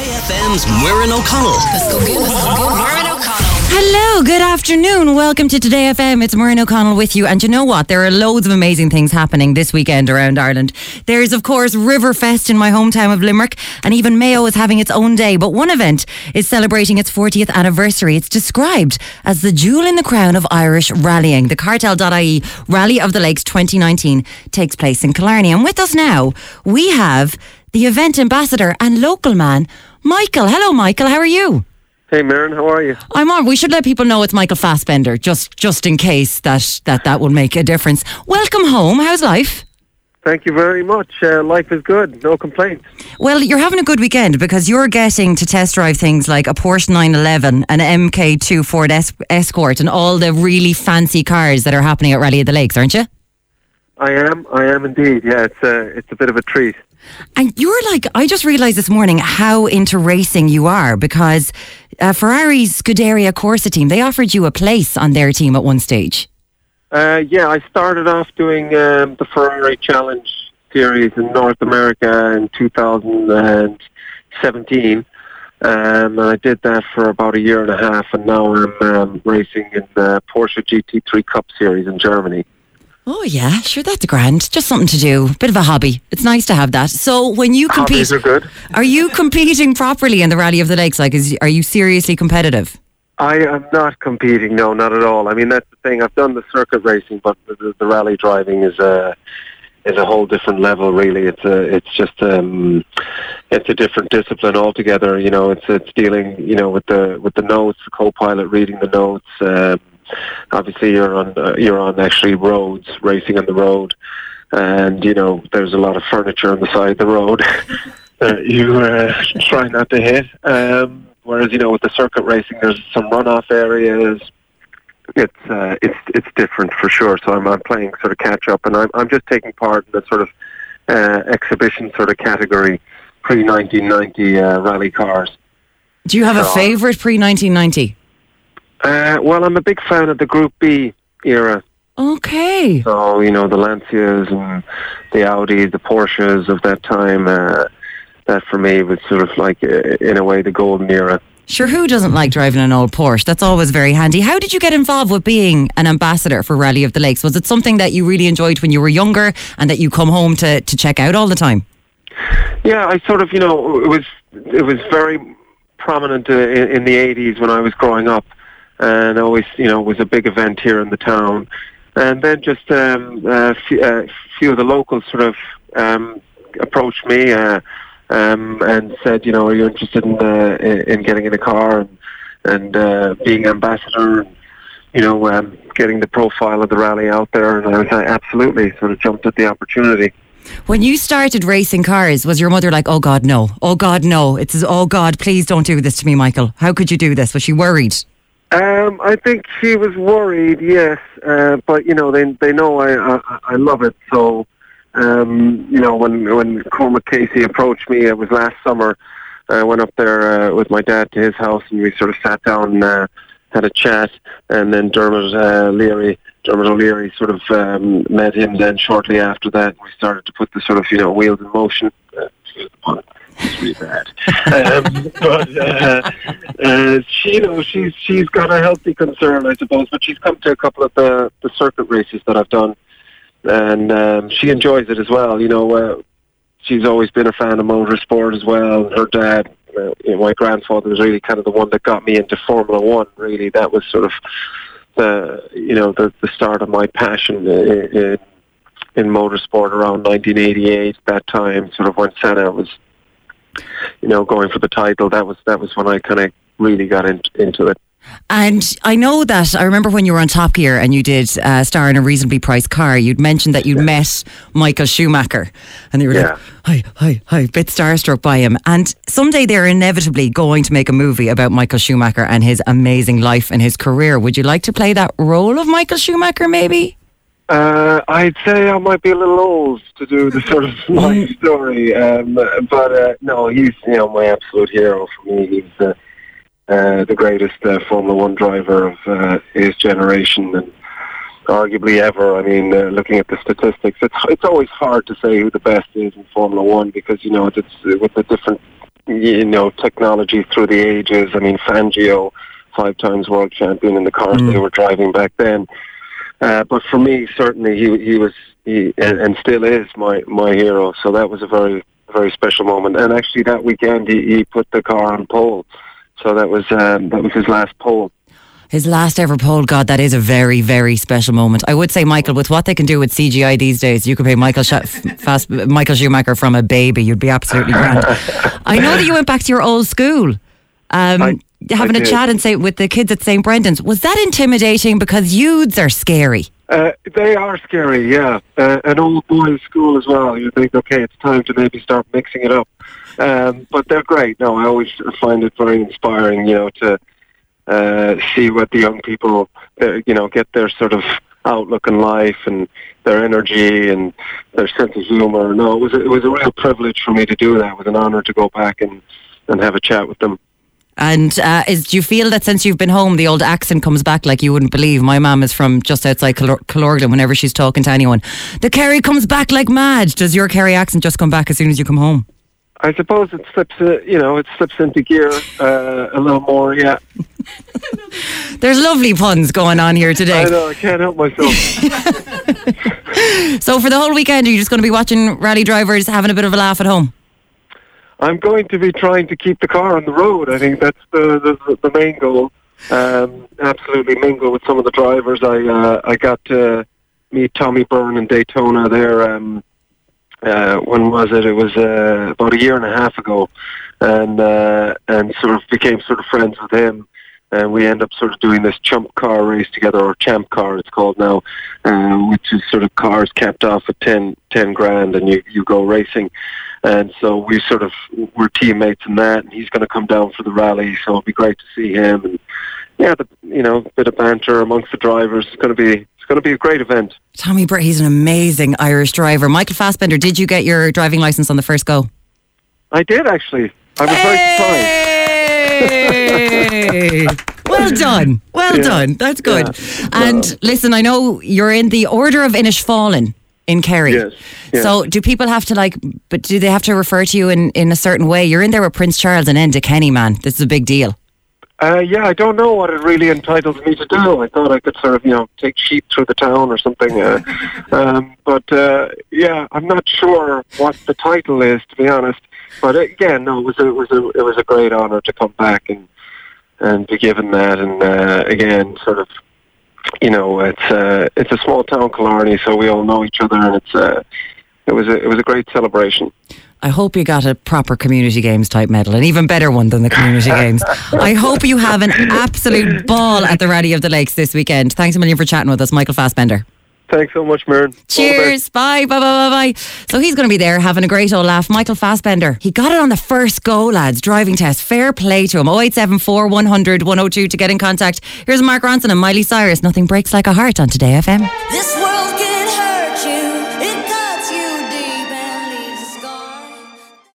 Today FM's Muireann O'Connell. Let's go get, let's go get O'Connell. Hello, good afternoon. Welcome to Today FM. It's Muireann O'Connell with you. And you know what? There are loads of amazing things happening this weekend around Ireland. There's, of course, Riverfest in my hometown of Limerick, and even Mayo is having its own day. But one event is celebrating its 40th anniversary. It's described as the jewel in the crown of Irish rallying. The Cartell.ie Rally of the Lakes 2019 takes place in Killarney. And with us now, we have the event ambassador and local man, Michael. Hello, Michael. How are you? Hey, Muireann, how are you? I'm on. We should let people know it's Michael Fassbender, just just in case that that that will make a difference. Welcome home. How's life? Thank you very much. Uh, life is good, no complaints. Well, you're having a good weekend because you're getting to test drive things like a Porsche 911, an MK2 Ford es- Escort, and all the really fancy cars that are happening at Rally of the Lakes, aren't you? I am, I am indeed. Yeah, it's a, it's a bit of a treat. And you're like, I just realised this morning how into racing you are because uh, Ferrari's Scuderia Corsa team, they offered you a place on their team at one stage. Uh, yeah, I started off doing um, the Ferrari Challenge series in North America in 2017. Um, and I did that for about a year and a half, and now I'm um, racing in the Porsche GT3 Cup Series in Germany. Oh yeah, sure, that's grand. Just something to do, bit of a hobby. It's nice to have that. So when you compete, Hobbies are good. are you competing properly in the Rally of the Lakes? Like, is are you seriously competitive? I am not competing. No, not at all. I mean, that's the thing. I've done the circuit racing, but the, the, the rally driving is a is a whole different level. Really, it's a it's just um, it's a different discipline altogether. You know, it's it's dealing you know with the with the notes, the co-pilot reading the notes. Um, obviously, you're on uh, you're on actually roads, racing on the road, and you know there's a lot of furniture on the side of the road. that you uh, try not to hit. Um, whereas you know with the circuit racing, there's some runoff areas. It's uh, it's it's different for sure. So I'm, I'm playing sort of catch up, and I'm I'm just taking part in the sort of uh, exhibition sort of category pre 1990 uh, rally cars. Do you have a favourite pre nineteen ninety? Uh, well, I'm a big fan of the Group B era. Okay. So you know the Lancias and the Audis, the Porsches of that time. Uh, that for me was sort of like uh, in a way the golden era. Sure, who doesn't like driving an old Porsche? That's always very handy. How did you get involved with being an ambassador for Rally of the Lakes? Was it something that you really enjoyed when you were younger and that you come home to, to check out all the time? Yeah, I sort of, you know, it was it was very prominent uh, in, in the '80s when I was growing up, and always, you know, was a big event here in the town. And then just um, a few, few of the locals sort of um, approached me uh, um, and said, you know, are you interested in uh, in getting in a car and and uh, being ambassador? And, you know, um, getting the profile of the rally out there, and I was like, absolutely, sort of jumped at the opportunity. When you started racing cars, was your mother like, oh God, no, oh God, no? It's, oh God, please don't do this to me, Michael. How could you do this? Was she worried? Um, I think she was worried, yes, uh, but you know they they know I I, I love it. So, um, you know when when Cormac Casey approached me, it was last summer. I went up there uh, with my dad to his house, and we sort of sat down, and, uh, had a chat, and then Dermot uh, Leary, Dermot O'Leary, sort of um, met him. Then shortly after that, we started to put the sort of you know wheels in motion. Uh. It's bad. um, but uh, uh, she, you know, she's she's got a healthy concern, I suppose. But she's come to a couple of the the circuit races that I've done, and um, she enjoys it as well. You know, uh, she's always been a fan of motorsport as well. Her dad, uh, you know, my grandfather, was really kind of the one that got me into Formula One. Really, that was sort of the you know the the start of my passion in, in, in motorsport around 1988. That time, sort of when Senna was you know, going for the title. That was that was when I kind of really got in, into it. And I know that I remember when you were on Top Gear and you did uh, star in a reasonably priced car. You'd mentioned that you'd met Michael Schumacher, and they were Yeah. like, "Hi, hi, hi," bit starstruck by him. And someday they're inevitably going to make a movie about Michael Schumacher and his amazing life and his career. Would you like to play that role of Michael Schumacher? Maybe. Uh, I'd say I might be a little old to do the sort of life story, um, but uh, no, he's you know my absolute hero for me. He's uh, uh, the greatest uh, Formula One driver of uh, his generation and arguably ever. I mean, uh, looking at the statistics, it's it's always hard to say who the best is in Formula One because you know it's, it's with the different you know, technology through the ages. I mean, Fangio, five times world champion in the cars they were driving back then. Uh, but for me, certainly he he was he and, and still is my my hero. So that was a very very special moment. And actually, that weekend he, he put the car on pole. So that was um, that was his last pole. His last ever pole, God, that is a very, very special moment. I would say, Michael, with what they can do with CGI these days, you could pay Michael Sch- fast, Michael Schumacher from a baby. You'd be absolutely grand. I know that you went back to your old school, um, I- having I a did. chat and say with the kids at St Brendan's. Was that intimidating? Because youths are scary. Uh, they are scary, yeah. Uh, an old boys' school as well. You think, okay, it's time to maybe start mixing it up. Um, but they're great. No, I always find it very inspiring, you know, to uh, see what the young people, uh, you know, get their sort of outlook in life and their energy and their sense of humor. No, it was a, it was a real privilege for me to do that. It was an honor to go back and and have a chat with them. And uh, is do you feel that since you've been home, the old accent comes back like you wouldn't believe? My mum is from just outside Killorglin. Whenever she's talking to anyone, the Kerry comes back like mad. Does your Kerry accent just come back as soon as you come home? I suppose it slips, uh, you know, it slips into gear uh, a little more. Yeah, There's lovely puns going on here today. I know. I can't help myself. So for the whole weekend, are you just going to be watching rally drivers having a bit of a laugh at home? I'm going to be trying to keep the car on the road. I think that's the the, the main goal. Um, absolutely mingle with some of the drivers. I uh, I got to meet Tommy Byrne in Daytona there. Um, uh, when was it? It was uh, about a year and a half ago, and uh, and sort of became sort of friends with him. And we end up sort of doing this chump car race together, or champ car it's called now, uh, which is sort of cars capped off at 10, 10 grand, and you you go racing. And so we sort of we're teammates in that, and he's going to come down for the rally, so it'll be great to see him. And yeah, the, you know, bit of banter amongst the drivers. It's going to be it's going to be a great event. Tommy Byrne, he's an amazing Irish driver. Michael Fassbender, did you get your driving license on the first go? I did actually. I was very surprised. Well done. Well Yeah. done. That's good. Yeah. And listen, I know you're in the Order of Inishfallen in Kerry. Yes, yes. So do people have to like, but do they have to refer to you in, in a certain way? You're in there with Prince Charles and Enda Kenny, man. This is a big deal. Uh, yeah, I don't know what it really entitles me to do. I thought I could sort of, you know, take sheep through the town or something. Uh, um, but uh, yeah, I'm not sure what the title is, to be honest. But again, no, it was a, it was a, it was a great honour to come back and and be given that. And uh, again, sort of, you know, it's uh, it's a small town, Killarney, so we all know each other, and it's uh, it was a it was a great celebration. I hope you got a proper community games type medal, an even better one than the community games. I hope you have an absolute ball at the Rally of the Lakes this weekend. Thanks a million for chatting with us, Michael Fassbender. Thanks so much, Muireann. All the best. Cheers. Bye. Bye. Bye. Bye. Bye. So he's going to be there having a great old laugh. Michael Fassbender. He got it on the first go, lads. Driving test. Fair play to him. 0874 100 102 to get in contact. Here's Mark Ronson and Miley Cyrus. Nothing breaks like a heart on Today FM. This world